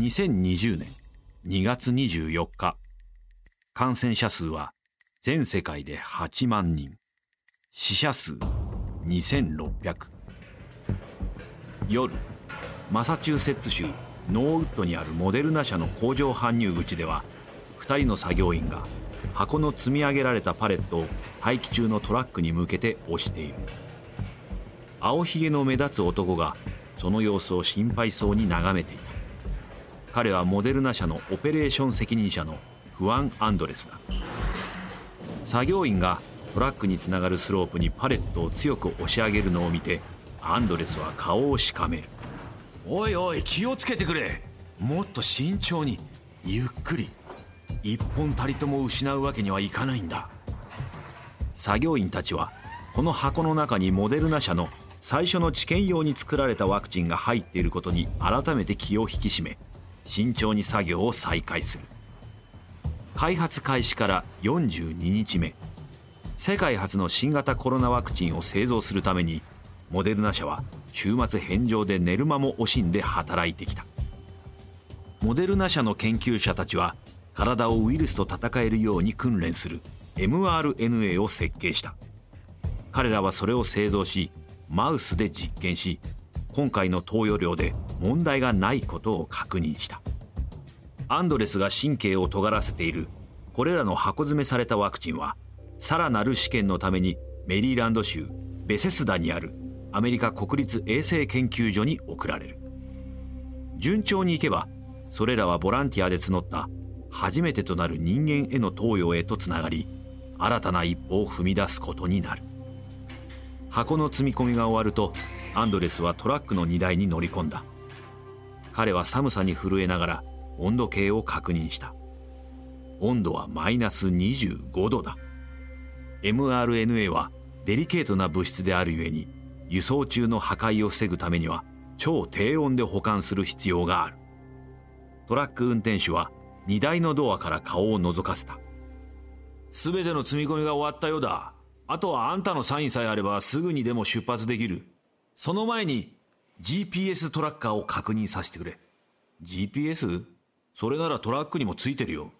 2020年2月24日。感染者数は全世界で8万人。死者数2600夜マサチューセッツ州ノーウッドにあるモデルナ社の工場搬入口では2人の作業員が箱の積み上げられたパレットを待機中のトラックに向けて押している。青ひげの目立つ男がその様子を心配そうに眺めていた。彼はモデルナ社のオペレーション責任者のフアン・アンドレスだ。作業員がトラックにつながるスロープにパレットを強く押し上げるのを見てアンドレスは顔をしかめる。おいおい気をつけてくれ。もっと慎重にゆっくり。一本たりとも失うわけにはいかないんだ。作業員たちはこの箱の中にモデルナ社の最初の治験用に作られたワクチンが入っていることに改めて気を引き締め慎重に作業を再開する。開発開始から42日目。世界初の新型コロナワクチンを製造するためにモデルナ社は週末返上で寝る間も惜しんで働いてきた。モデルナ社の研究者たちは体をウイルスと戦えるように訓練する mRNA を設計した。彼らはそれを製造しマウスで実験し今回の投与量で問題がないことを確認した。アンドレスが神経を尖らせている。これらの箱詰めされたワクチンはさらなる試験のためにメリーランド州ベセスダにあるアメリカ国立衛生研究所に送られる。順調にいけばそれらはボランティアで募った初めてとなる人間への投与へとつながり新たな一歩を踏み出すことになる。箱の積み込みが終わるとアンドレスはトラックの荷台に乗り込んだ。彼は寒さに震えながら温度計を確認した。温度はマイナス25度だ。mRNA はデリケートな物質であるゆえに輸送中の破壊を防ぐためには超低温で保管する必要がある。トラック運転手は荷台のドアから顔を覗かせた。全ての積み込みが終わったようだ。あとはあんたのサインさえあればすぐにでも出発できる。その前に GPS トラッカーを確認させてくれ。GPS? それならトラックにもついてるよ。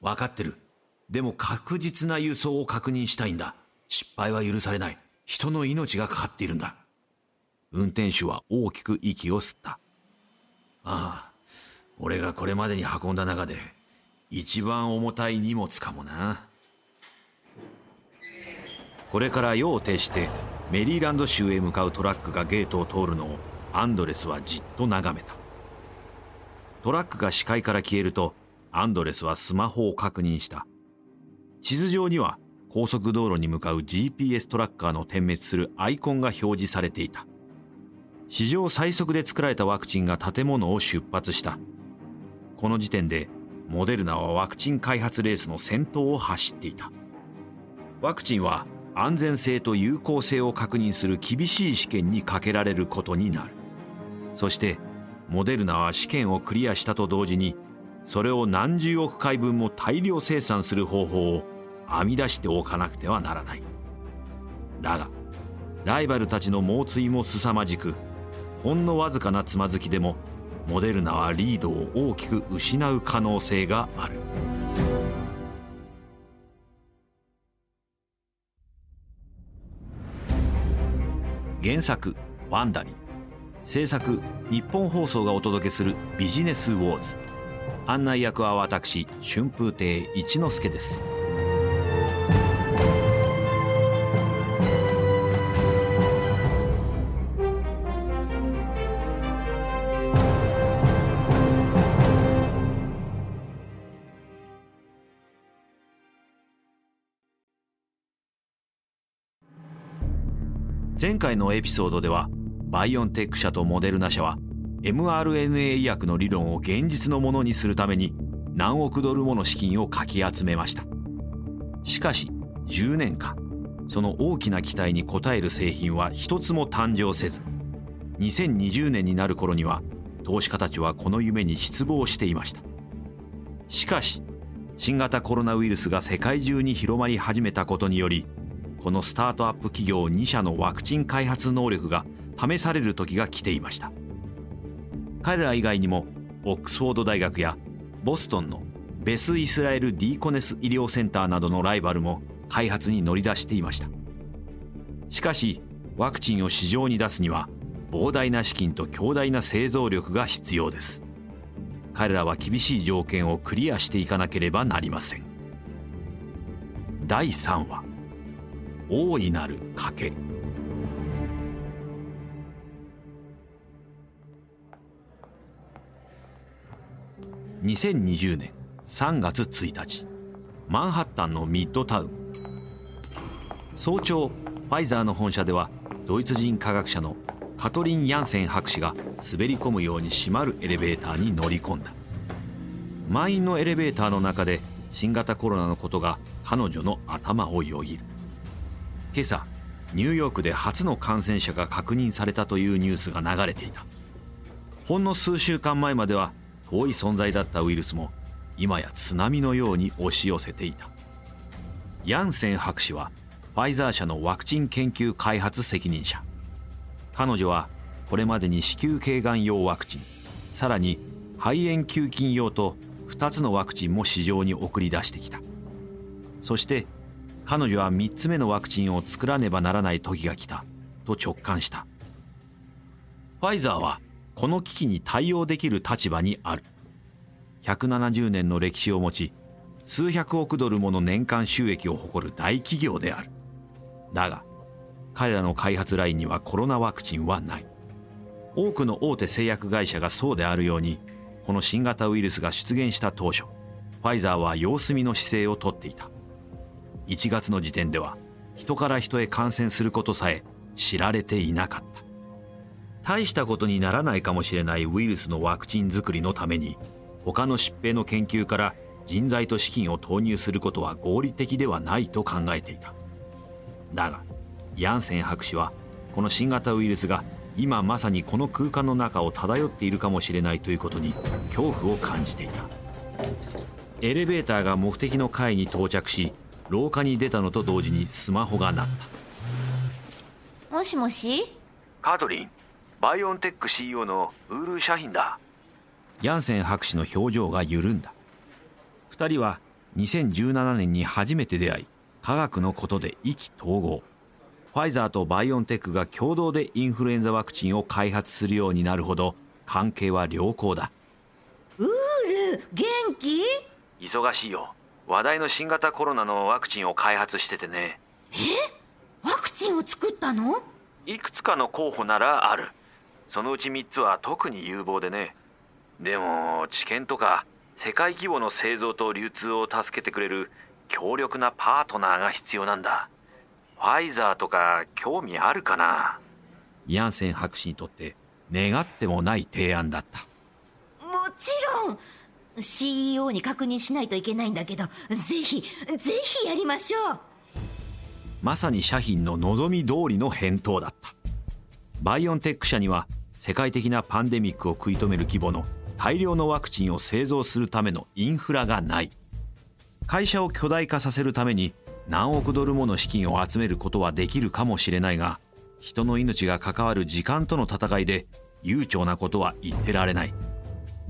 分かってる。でも確実な輸送を確認したいんだ。失敗は許されない。人の命がかかっているんだ。運転手は大きく息を吸った。ああ俺がこれまでに運んだ中で一番重たい荷物かもな。これから夜を徹してメリーランド州へ向かうトラックがゲートを通るのをアンドレスはじっと眺めた。トラックが視界から消えるとアンドレスはスマホを確認した。地図上には高速道路に向かう GPS トラッカーの点滅するアイコンが表示されていた。史上最速で作られたワクチンが建物を出発した。この時点でモデルナはワクチン開発レースの先頭を走っていた。ワクチンは安全性と有効性を確認する厳しい試験にかけられることになる。そしてモデルナは試験をクリアしたと同時にそれを何十億回分も大量生産する方法を編み出しておかなくてはならない。だがライバルたちの猛追も凄まじくほんのわずかなつまずきでもモデルナはリードを大きく失う可能性がある。原作ワンダリ制作日本放送がお届けするビジネスウォーズ。案内役は私春風亭一之輔です。回のエピソードではバイオンテック社とモデルナ社は mRNA 医薬の理論を現実のものにするために何億ドルもの資金をかき集めました。しかし10年間その大きな期待に応える製品は一つも誕生せず2020年になる頃には投資家たちはこの夢に失望していました。しかし新型コロナウイルスが世界中に広まり始めたことによりこのスタートアップ企業2社のワクチン開発能力が試される時が来ていました。彼ら以外にもオックスフォード大学やボストンのベス・イスラエル・ディーコネス医療センターなどのライバルも開発に乗り出していました。しかしワクチンを市場に出すには膨大な資金と強大な製造力が必要です。彼らは厳しい条件をクリアしていかなければなりません。第3話大いなる賭け。2020年3月1日マンハッタンのミッドタウン。早朝ファイザーの本社ではドイツ人科学者のカトリン・ヤンセン博士が滑り込むように閉まるエレベーターに乗り込んだ。満員のエレベーターの中で新型コロナのことが彼女の頭をよぎる。今朝ニューヨークで初の感染者が確認されたというニュースが流れていた。ほんの数週間前までは遠い存在だったウイルスも今や津波のように押し寄せていた。ヤンセン博士はファイザー社のワクチン研究開発責任者。彼女はこれまでに子宮頸がん用ワクチンさらに肺炎球菌用と2つのワクチンも市場に送り出してきた。そして彼女は3つ目のワクチンを作らねばならない時が来たと直感した。ファイザーはこの危機に対応できる立場にある。170年の歴史を持ち数百億ドルもの年間収益を誇る大企業である。だが彼らの開発ラインにはコロナワクチンはない。多くの大手製薬会社がそうであるようにこの新型ウイルスが出現した当初ファイザーは様子見の姿勢をとっていた。1月の時点では人から人へ感染することさえ知られていなかった。大したことにならないかもしれないウイルスのワクチン作りのために他の疾病の研究から人材と資金を投入することは合理的ではないと考えていた。だがヤンセン博士はこの新型ウイルスが今まさにこの空間の中を漂っているかもしれないということに恐怖を感じていた。エレベーターが目的の階に到着し廊下に出たのと同時にスマホが鳴った。もしもし？カトリンバイオンテック CEO のウールー社員だ。ヤンセン博士の表情が緩んだ。2人は2017年に初めて出会い科学のことで意気投合。ファイザーとバイオンテックが共同でインフルエンザワクチンを開発するようになるほど関係は良好だ。ウール元気？忙しいよ話題の新型コロナのワクチンを開発しててね。え？ワクチンを作ったの？いくつかの候補ならある。そのうち3つは特に有望でね。でも治験とか世界規模の製造と流通を助けてくれる強力なパートナーが必要なんだ。ファイザーとか興味あるかな？ヤンセン博士にとって願ってもない提案だった。もちろん CEO に確認しないといけないんだけどぜひぜひやりましょう。まさに社員の望み通りの返答だった。バイオンテック社には世界的なパンデミックを食い止める規模の大量のワクチンを製造するためのインフラがない。会社を巨大化させるために何億ドルもの資金を集めることはできるかもしれないが人の命が関わる時間との戦いで悠長なことは言ってられない。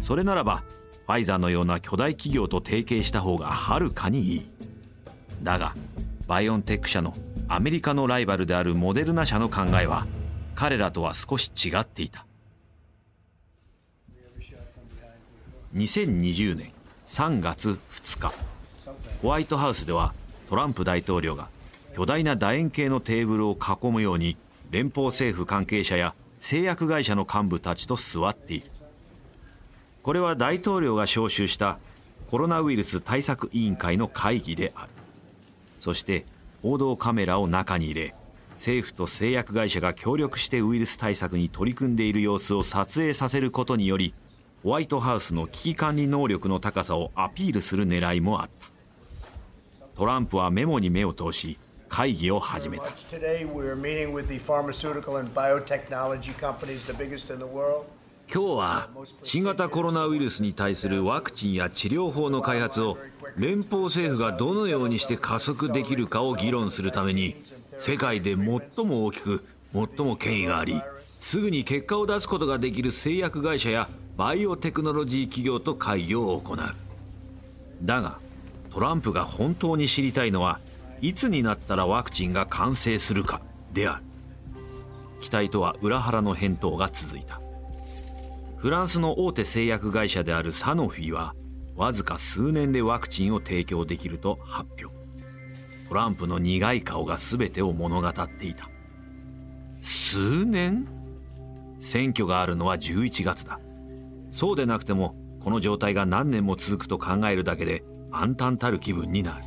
それならばファイザーのような巨大企業と提携した方がはるかにいい。だがバイオンテック社のアメリカのライバルであるモデルナ社の考えは彼らとは少し違っていた。2020年3月2日ホワイトハウスではトランプ大統領が巨大な楕円形のテーブルを囲むように連邦政府関係者や製薬会社の幹部たちと座っている。これは大統領が招集したコロナウイルス対策委員会の会議である。そして報道カメラを中に入れ政府と製薬会社が協力してウイルス対策に取り組んでいる様子を撮影させることによりホワイトハウスの危機管理能力の高さをアピールする狙いもあった。トランプはメモに目を通し会議を始めた。今日は新型コロナウイルスに対するワクチンや治療法の開発を連邦政府がどのようにして加速できるかを議論するために世界で最も大きく最も権威がありすぐに結果を出すことができる製薬会社やバイオテクノロジー企業と会議を行う。だがトランプが本当に知りたいのはいつになったらワクチンが完成するかである。期待とは裏腹の返答が続いた。フランスの大手製薬会社であるサノフィはわずか数年でワクチンを提供できると発表。トランプの苦い顔が全てを物語っていた。数年？選挙があるのは11月だ。そうでなくてもこの状態が何年も続くと考えるだけで暗淡たる気分になる。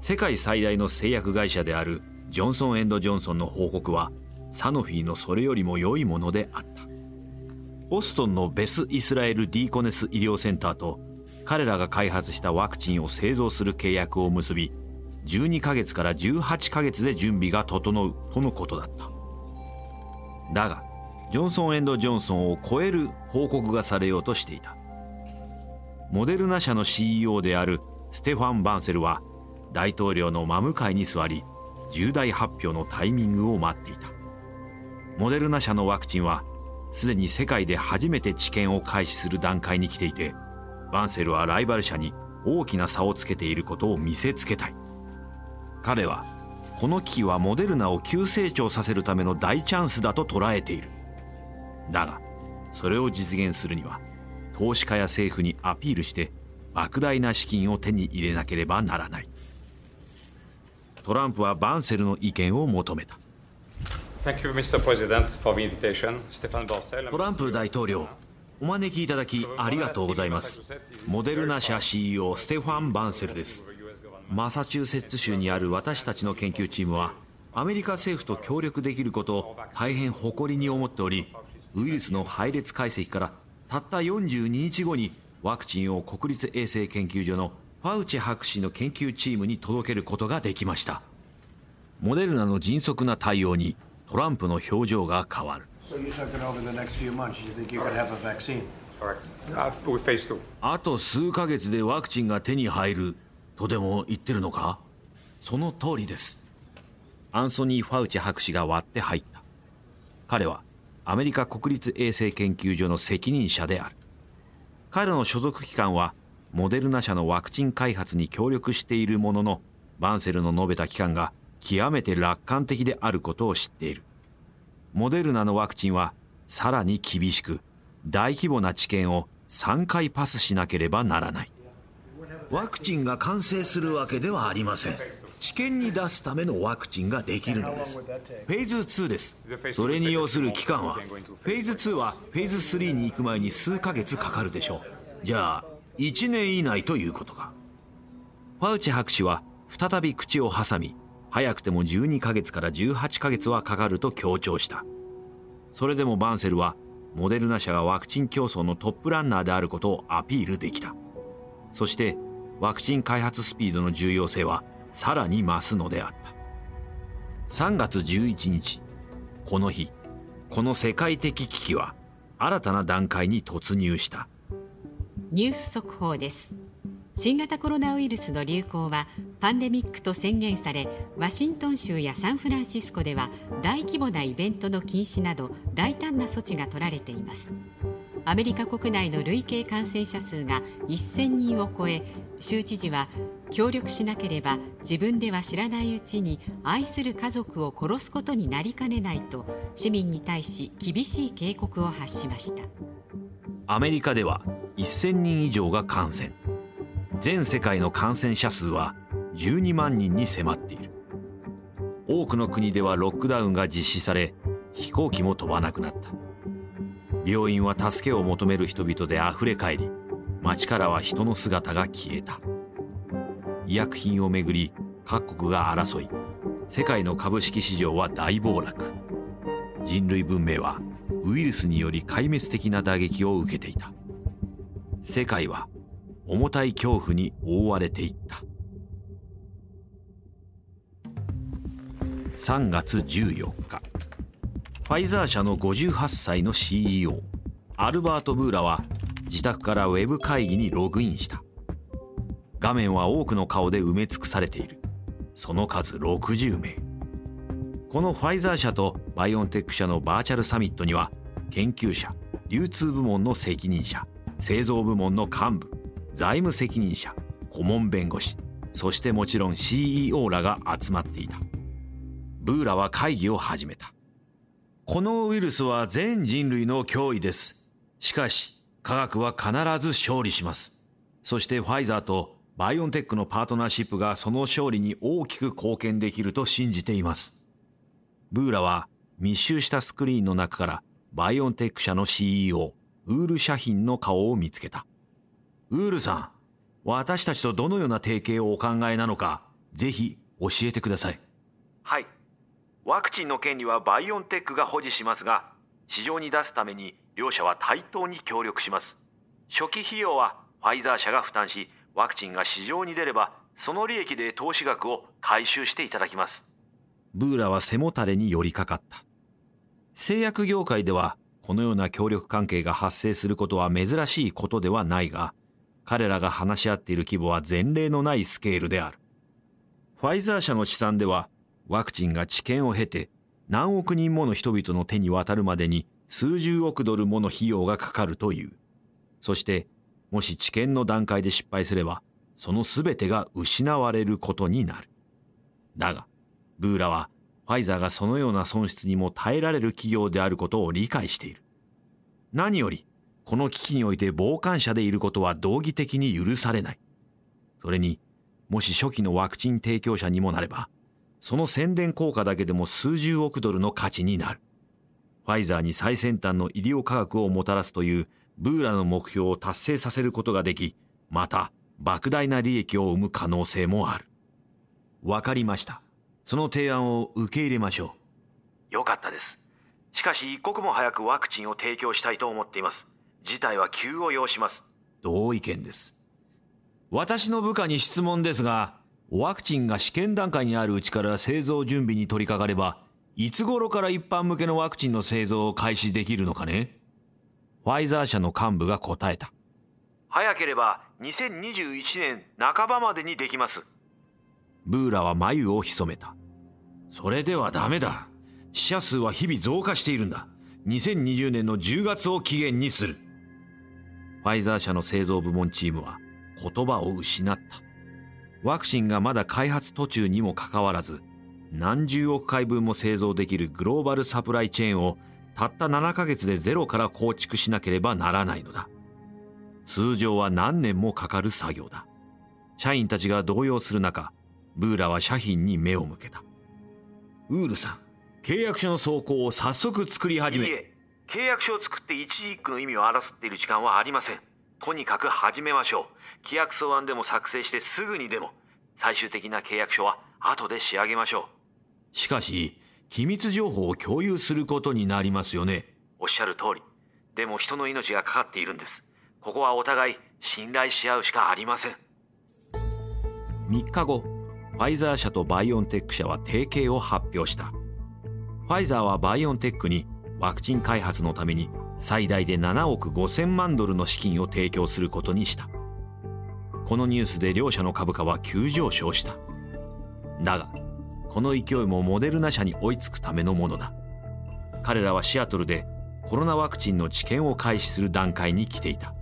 世界最大の製薬会社であるジョンソン・エンドジョンソンの報告はサノフィのそれよりも良いものであった。ボストンのベス・イスラエル・ディーコネス医療センターと彼らが開発したワクチンを製造する契約を結び12ヶ月から18ヶ月で準備が整うとのことだった。だがジョンソン・エンドジョンソンを超える報告がされようとしていた。モデルナ社の CEO であるステファン・バンセルは大統領の真向かいに座り重大発表のタイミングを待っていた。モデルナ社のワクチンはすでに世界で初めて治験を開始する段階に来ていてバンセルはライバル社に大きな差をつけていることを見せつけたい。彼はこの危機はモデルナを急成長させるための大チャンスだと捉えている。だがそれを実現するには投資家や政府にアピールして莫大な資金を手に入れなければならない。トランプはバンセルの意見を求めた。トランプ大統領お招きいただきありがとうございます。モデルナ社 CEO ステファン・バンセルです。マサチューセッツ州にある私たちの研究チームはアメリカ政府と協力できることを大変誇りに思っておりウイルスの配列解析からたった42日後にワクチンを国立衛生研究所のファウチ博士の研究チームに届けることができました。モデルナの迅速な対応にトランプの表情が変わる。あと数ヶ月でワクチンが手に入るとでも言ってるのか？その通りです。アンソニー・ファウチ博士が割って入った。彼はアメリカ国立衛生研究所の責任者である。彼の所属機関はモデルナ社のワクチン開発に協力しているもののバンセルの述べた期間が極めて楽観的であることを知っている。モデルナのワクチンはさらに厳しく大規模な治験を3回パスしなければならない。ワクチンが完成するわけではありません。治験に出すためのワクチンができるのです。フェーズ2です。それに要する期間はフェーズ2はフェーズ3に行く前に数ヶ月かかるでしょう。じゃあ1年以内ということか。ファウチ博士は再び口を挟み早くても12ヶ月から18ヶ月はかかると強調した。それでもバンセルはモデルナ社がワクチン競争のトップランナーであることをアピールできた。そしてワクチン開発スピードの重要性はさらに増すのであった。3月11日この日この世界的危機は新たな段階に突入した。ニュース速報です。新型コロナウイルスの流行はパンデミックと宣言されワシントン州やサンフランシスコでは大規模なイベントの禁止など大胆な措置が取られています。アメリカ国内の累計感染者数が1000人を超え州知事は協力しなければ自分では知らないうちに愛する家族を殺すことになりかねないと市民に対し厳しい警告を発しました。アメリカでは1000人以上が感染。全世界の感染者数は12万人に迫っている。多くの国ではロックダウンが実施され飛行機も飛ばなくなった。病院は助けを求める人々であふれ返り街からは人の姿が消えた。医薬品をめぐり各国が争い世界の株式市場は大暴落。人類文明はウイルスにより壊滅的な打撃を受けていた。世界は重たい恐怖に覆われていった。3月14日。ファイザー社の58歳の CEO アルバート・ブーラは自宅からウェブ会議にログインした。画面は多くの顔で埋め尽くされている。その数60名。このファイザー社とバイオンテック社のバーチャルサミットには研究者流通部門の責任者製造部門の幹部財務責任者顧問弁護士そしてもちろん CEO らが集まっていた。ブーラは会議を始めた。このウイルスは全人類の脅威です。しかし科学は必ず勝利します。そしてファイザーとバイオンテックのパートナーシップがその勝利に大きく貢献できると信じています。ブーラは密集したスクリーンの中からバイオンテック社の CEO ウール・シャヒンの顔を見つけた。ウールさん私たちとどのような提携をお考えなのかぜひ教えてください。はい。ワクチンの権利はバイオンテックが保持しますが市場に出すために両社は対等に協力します。初期費用はファイザー社が負担しワクチンが市場に出ればその利益で投資額を回収していただきます。ブーラは背もたれに寄りかかった。製薬業界ではこのような協力関係が発生することは珍しいことではないが彼らが話し合っている規模は前例のないスケールである。ファイザー社の試算ではワクチンが治験を経て何億人もの人々の手に渡るまでに数十億ドルもの費用がかかるという。そしてもし治験の段階で失敗すればその全てが失われることになる。だがブーラはファイザーがそのような損失にも耐えられる企業であることを理解している。何より、この危機において傍観者でいることは道義的に許されない。それに、もし初期のワクチン提供者にもなれば、その宣伝効果だけでも数十億ドルの価値になる。ファイザーに最先端の医療科学をもたらすというブーラの目標を達成させることができ、また莫大な利益を生む可能性もある。わかりました。その提案を受け入れましょう。よかったです。しかし一刻も早くワクチンを提供したいと思っています。事態は急を要します。同意見です。私の部下に質問ですが、ワクチンが試験段階にあるうちから製造準備に取り掛かれば、いつ頃から一般向けのワクチンの製造を開始できるのかね？ファイザー社の幹部が答えた。早ければ2021年半ばまでにできます。ブーラは眉を潜めた。それではダメだ。死者数は日々増加しているんだ。2020年の10月を期限にする。ファイザー社の製造部門チームは言葉を失った。ワクチンがまだ開発途中にもかかわらず、何十億回分も製造できるグローバルサプライチェーンをたった7ヶ月でゼロから構築しなければならないのだ。通常は何年もかかる作業だ。社員たちが動揺する中、ブーラは社品に目を向けた。ウールさん、契約書の走行を早速作り始め。契約書を作って一時一句の意味を争っている時間はありません。とにかく始めましょう。規約草案でも作成してすぐにでも、最終的な契約書は後で仕上げましょう。しかし、機密情報を共有することになりますよね。おっしゃる通り。でも人の命がかかっているんです。ここはお互い信頼し合うしかありません。3日後、ファイザー社とバイオンテック社は提携を発表した。ファイザーはバイオンテックにワクチン開発のために最大で7億5000万ドルの資金を提供することにした。このニュースで両社の株価は急上昇した。だが、この勢いもモデルナ社に追いつくためのものだ。彼らはシアトルでコロナワクチンの治験を開始する段階に来ていた。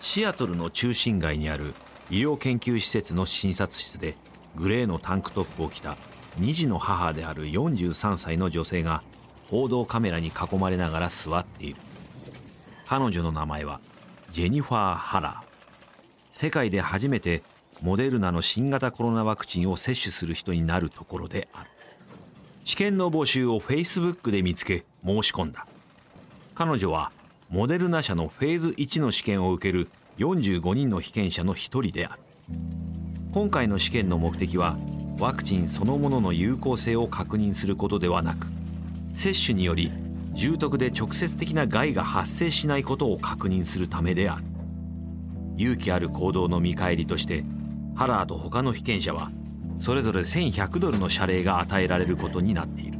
シアトルの中心街にある医療研究施設の診察室でグレーのタンクトップを着た2児の母である43歳の女性が報道カメラに囲まれながら座っている。彼女の名前はジェニファー・ハラー。世界で初めてモデルナの新型コロナワクチンを接種する人になるところである。治験の募集をフェイスブックで見つけ申し込んだ。彼女はモデルナ社のフェーズ1の試験を受ける45人の被験者の一人である。今回の試験の目的はワクチンそのものの有効性を確認することではなく接種により重篤で直接的な害が発生しないことを確認するためである。勇気ある行動の見返りとしてハラーと他の被験者はそれぞれ1100ドルの謝礼が与えられることになっている。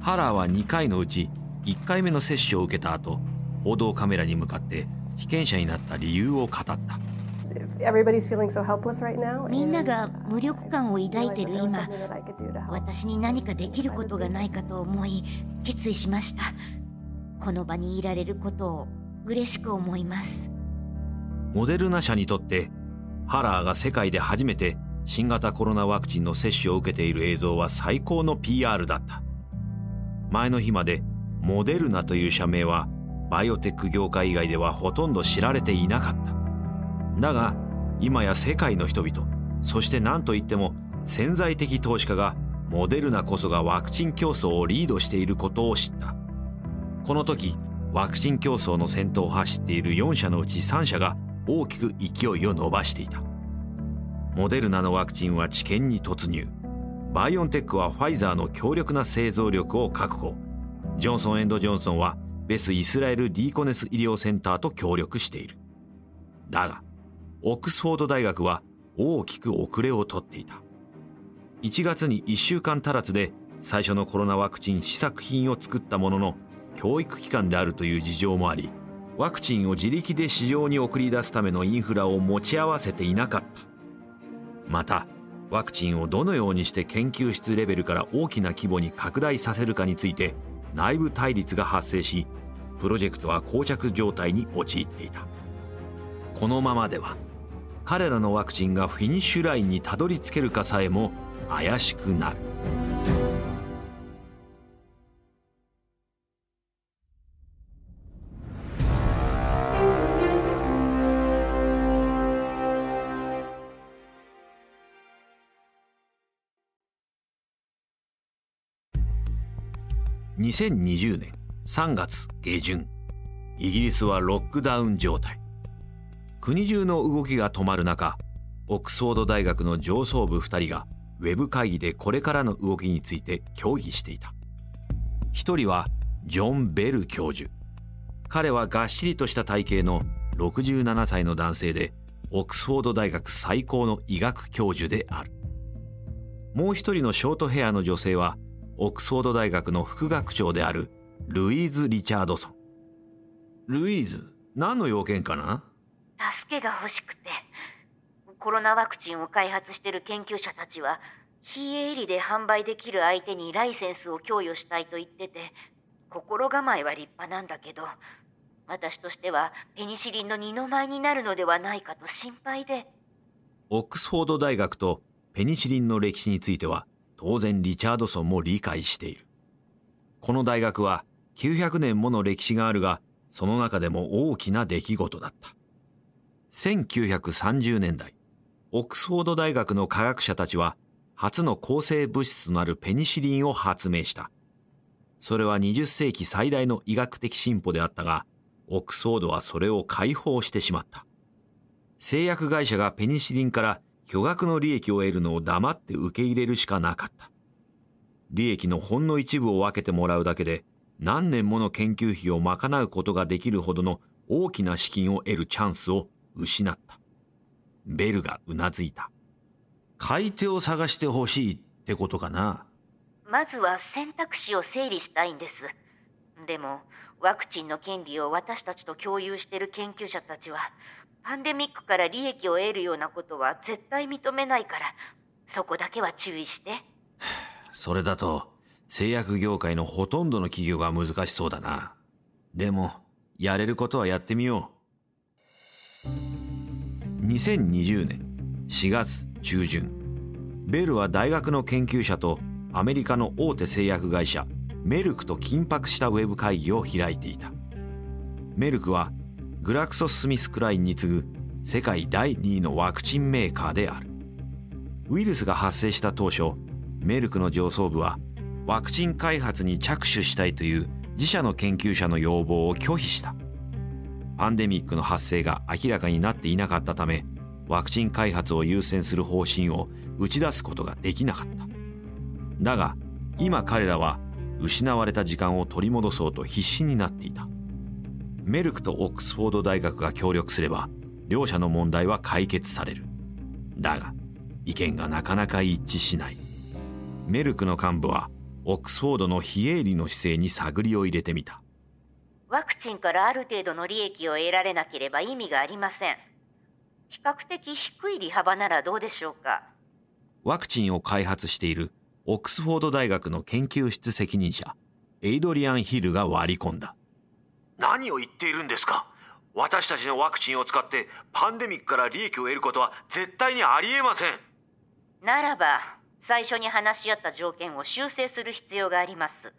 ハラーは2回のうち1回目の接種を受けた後報道カメラに向かって被験者になった理由を語った。みんなが uh, 無力感を抱いてる今.私に何かできることがないかと思い決意しましたこの場にいられることを嬉しく思いますモデルナ社にとってハラーが世界で初めて新型コロナワクチンの接種を受けている映像は最高の PR だった前の日までモデルナという社名はバイオテック業界以外ではほとんど知られていなかっただが今や世界の人々そして何といっても潜在的投資家がモデルナこそがワクチン競争をリードしていることを知った。この時ワクチン競争の先頭を走っている4社のうち3社が大きく勢いを伸ばしていた。モデルナのワクチンは治験に突入。バイオンテックはファイザーの強力な製造力を確保。ジョンソン・エンド・ジョンソンはベス・イスラエル・ディーコネス医療センターと協力している。だがオックスフォード大学は大きく遅れをとっていた。1月に1週間足らずで最初のコロナワクチン試作品を作ったものの教育機関であるという事情もありワクチンを自力で市場に送り出すためのインフラを持ち合わせていなかった。またワクチンをどのようにして研究室レベルから大きな規模に拡大させるかについて内部対立が発生しプロジェクトは膠着状態に陥っていた。このままでは彼らのワクチンがフィニッシュラインにたどり着けるかさえも怪しくなる。2020年3月下旬イギリスはロックダウン状態。国中の動きが止まる中オックスフォード大学の上層部2人がウェブ会議でこれからの動きについて協議していた。一人はジョン・ベル教授。彼はがっしりとした体型の67歳の男性でオックスフォード大学最高の医学教授である。もう一人のショートヘアの女性はオックスフォード大学の副学長であるルイーズ・リチャードソン。ルイーズ何の要件かな？助けが欲しくてコロナワクチンを開発してる研究者たちは非営利で販売できる相手にライセンスを供与したいと言ってて心構えは立派なんだけど私としてはペニシリンの二の舞になるのではないかと心配で。オックスフォード大学とペニシリンの歴史については当然リチャードソンも理解している。この大学は900年もの歴史があるがその中でも大きな出来事だった。1930年代オックスフォード大学の科学者たちは初の抗生物質となるペニシリンを発明した。それは20世紀最大の医学的進歩であったがオックスフォードはそれを解放してしまった。製薬会社がペニシリンから巨額の利益を得るのを黙って受け入れるしかなかった。利益のほんの一部を分けてもらうだけで何年もの研究費を賄うことができるほどの大きな資金を得るチャンスを失った。ベルがうなずいた。買い手を探してほしいってことかな。まずは選択肢を整理したいんです。でもワクチンの権利を私たちと共有している研究者たちはパンデミックから利益を得るようなことは絶対認めないからそこだけは注意して。それだと製薬業界のほとんどの企業が難しそうだな。でもやれることはやってみよう2020年4月中旬ベルは大学の研究者とアメリカの大手製薬会社メルクと緊迫したウェブ会議を開いていた。メルクはグラクソ・スミスクラインに次ぐ世界第2位のワクチンメーカーである。ウイルスが発生した当初メルクの上層部はワクチン開発に着手したいという自社の研究者の要望を拒否した。パンデミックの発生が明らかになっていなかったためワクチン開発を優先する方針を打ち出すことができなかった。だが今彼らは失われた時間を取り戻そうと必死になっていた。メルクとオックスフォード大学が協力すれば両者の問題は解決される。だが意見がなかなか一致しない。メルクの幹部はオックスフォードの非営利の姿勢に探りを入れてみた。ワクチンからある程度の利益を得られなければ意味がありません。比較的低い利幅ならどうでしょうか？ワクチンを開発しているオックスフォード大学の研究室責任者エイドリアン・ヒルが割り込んだ。何を言っているんですか？私たちのワクチンを使ってパンデミックから利益を得ることは絶対にありえません。ならば最初に話し合った条件を修正する必要があります。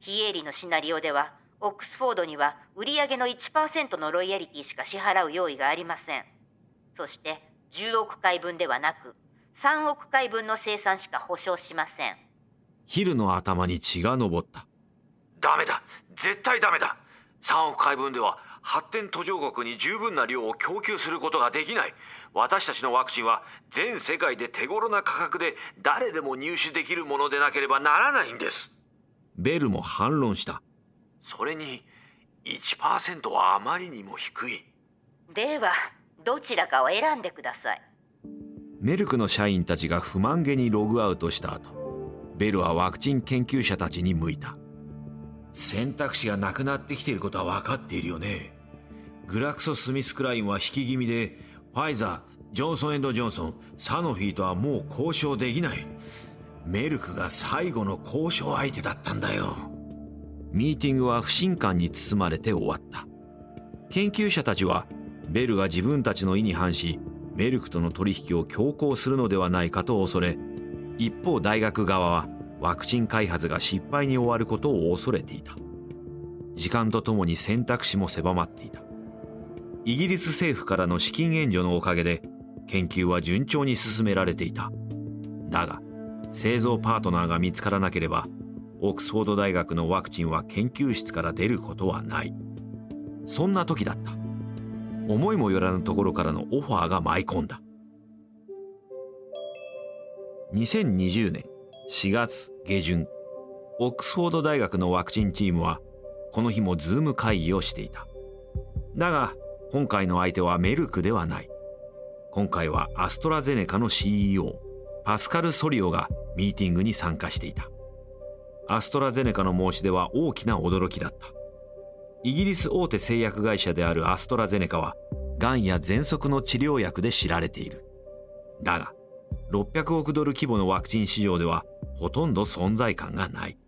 非営利のシナリオではオックスフォードには売上の1%のロイヤリティしか支払う用意がありません。そして10億回分ではなく3億回分の生産しか保証しません。ヒルの頭に血が上った。ダメだ。絶対ダメだ。3億回分では発展途上国に十分な量を供給することができない。私たちのワクチンは全世界で手頃な価格で誰でも入手できるものでなければならないんです。ベルも反論したそれに1%はあまりにも低い。ではどちらかを選んでください。メルクの社員たちが不満げにログアウトした後ベルはワクチン研究者たちに向いた。選択肢がなくなってきていることは分かっているよね。グラクソ・スミスクラインは引き気味でファイザージョンソン・ジョンソンサノフィーとはもう交渉できない。メルクが最後の交渉相手だったんだよミーティングは不信感に包まれて終わった。研究者たちはベルが自分たちの意に反しメルクとの取引を強行するのではないかと恐れ一方大学側はワクチン開発が失敗に終わることを恐れていた。時間とともに選択肢も狭まっていた。イギリス政府からの資金援助のおかげで研究は順調に進められていた。だが製造パートナーが見つからなければオックスフォード大学のワクチンは研究室から出ることはない。そんな時だった。思いもよらぬところからのオファーが舞い込んだ。2020年4月下旬オックスフォード大学のワクチンチームはこの日もズーム会議をしていた。だが今回の相手はメルクではない。今回はアストラゼネカの CEO パスカル・ソリオがミーティングに参加していた。アストラゼネカの申し出は大きな驚きだった。イギリス大手製薬会社であるアストラゼネカはがんや喘息の治療薬で知られている。だが600億ドル規模のワクチン市場ではほとんど存在感がない。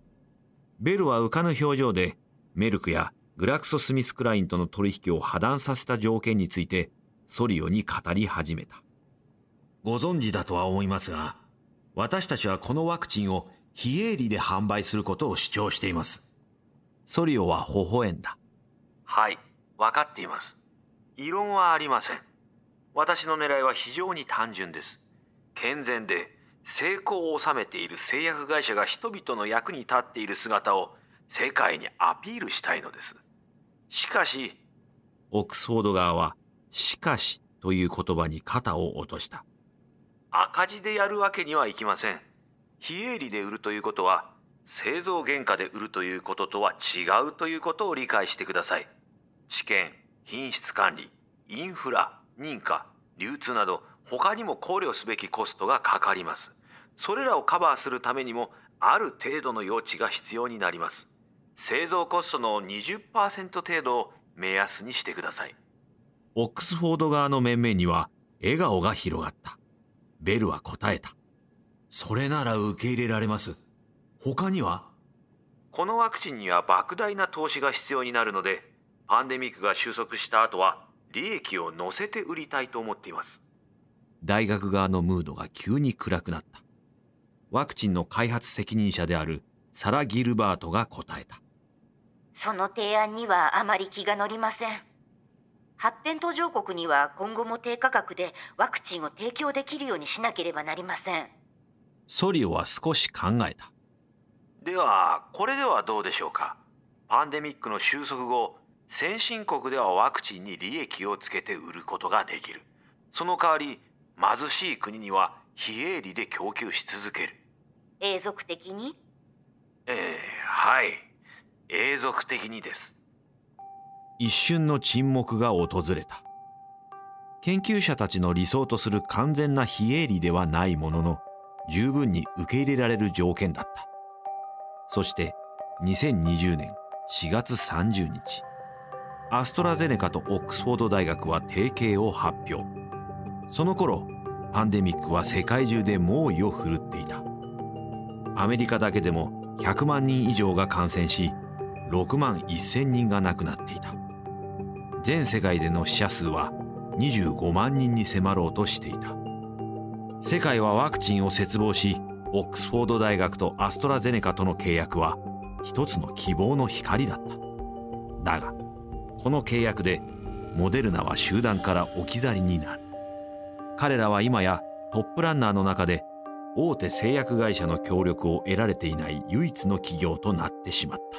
ベルは浮かぬ表情でメルクやグラクソ・スミスクラインとの取引を破談させた条件についてソリオに語り始めた。ご存知だとは思いますが、私たちはこのワクチンを非営利で販売することを主張しています。ソリオは微笑んだ。はい、分かっています。異論はありません。私の狙いは非常に単純です。健全で成功を収めている製薬会社が人々の役に立っている姿を世界にアピールしたいのです。しかし、オックスフォード側は、しかしという言葉に肩を落とした。赤字でやるわけにはいきません。非営利で売るということは、製造原価で売るということとは違うということを理解してください。知見、品質管理、インフラ、認可、流通など他にも考慮すべきコストがかかります。それらをカバーするためにもある程度の余地が必要になります。製造コストの20%程度を目安にしてくださいオックスフォード側の面々には笑顔が広がったベルは答えたそれなら受け入れられます。他には？このワクチンには莫大な投資が必要になるのでパンデミックが収束した後は利益を乗せて売りたいと思っています。大学側のムードが急に暗くなった。ワクチンの開発責任者であるサラ・ギルバートが答えた。その提案にはあまり気が乗りません。発展途上国には今後も低価格でワクチンを提供できるようにしなければなりませんソリオは少し考えた。ではこれではどうでしょうか？パンデミックの収束後先進国ではワクチンに利益をつけて売ることができる。その代わり貧しい国には非営利で供給し続ける。永続的に？ええはい。永続的にです。一瞬の沈黙が訪れた。研究者たちの理想とする完全な非営利ではないものの十分に受け入れられる条件だった。そして2020年4月30日アストラゼネカとオックスフォード大学は提携を発表。その頃パンデミックは世界中で猛威を振るっていた。アメリカだけでも100万人以上が感染し6万1,000人が亡くなっていた。全世界での死者数は25万人に迫ろうとしていた。世界はワクチンを切望しオックスフォード大学とアストラゼネカとの契約は一つの希望の光だった。だがこの契約でモデルナは集団から置き去りになる。彼らは今やトップランナーの中で大手製薬会社の協力を得られていない唯一の企業となってしまった。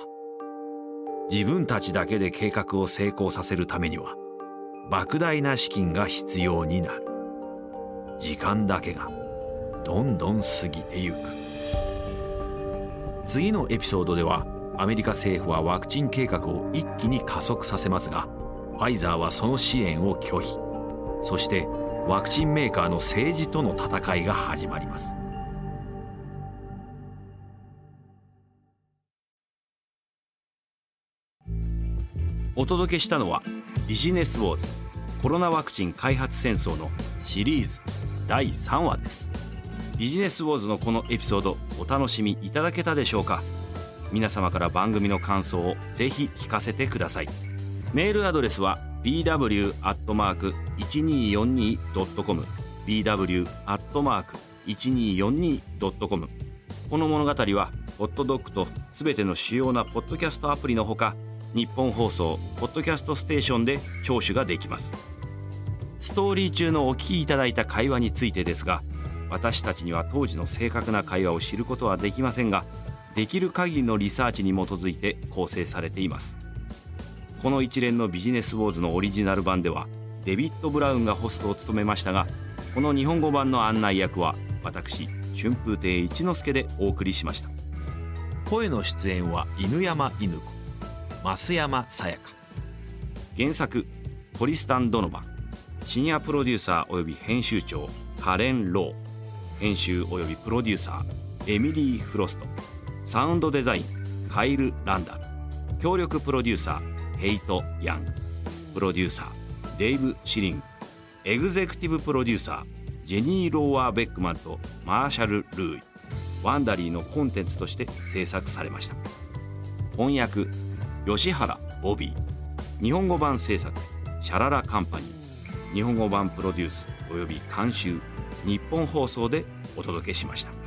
自分たちだけで計画を成功させるためには莫大な資金が必要になる。時間だけがどんどん過ぎてゆく。次のエピソードではアメリカ政府はワクチン計画を一気に加速させますがファイザーはその支援を拒否。そしてワクチンメーカーの政治との戦いが始まります。お届けしたのはビジネスウォーズ。コロナワクチン開発戦争のシリーズ第3話です。ビジネスウォーズのこのエピソードお楽しみいただけたでしょうか？皆様から番組の感想をぜひ聞かせてください。メールアドレスは bw.1242.com bw.1242.com この物語はホットドッグとすべての主要なポッドキャストアプリのほか日本放送ポッドキャストステーションで聴取ができます。ストーリー中のお聞きいただいた会話についてですが私たちには当時の正確な会話を知ることはできませんができる限りのリサーチに基づいて構成されています。この一連のビジネスウォーズのオリジナル版ではデビッド・ブラウンがホストを務めましたがこの日本語版の案内役は私春風亭一之輔でお送りしました。声の出演は犬山犬子増山さやか。原作トリスタン・ドノバ。ンシニアプロデューサーおよび編集長カレン・ロー。編集およびプロデューサーエミリー・フロスト。サウンドデザインカイル・ランダル。協力プロデューサーヘイト・ヤング。プロデューサーデイブ・シリング。エグゼクティブプロデューサージェニー・ローワー・ベックマンとマーシャル・ルーイ。ワンダリーのコンテンツとして制作されました。翻訳吉原ボビー。日本語版制作シャララカンパニー。日本語版プロデュースおよび監修ニッポン放送でお届けしました。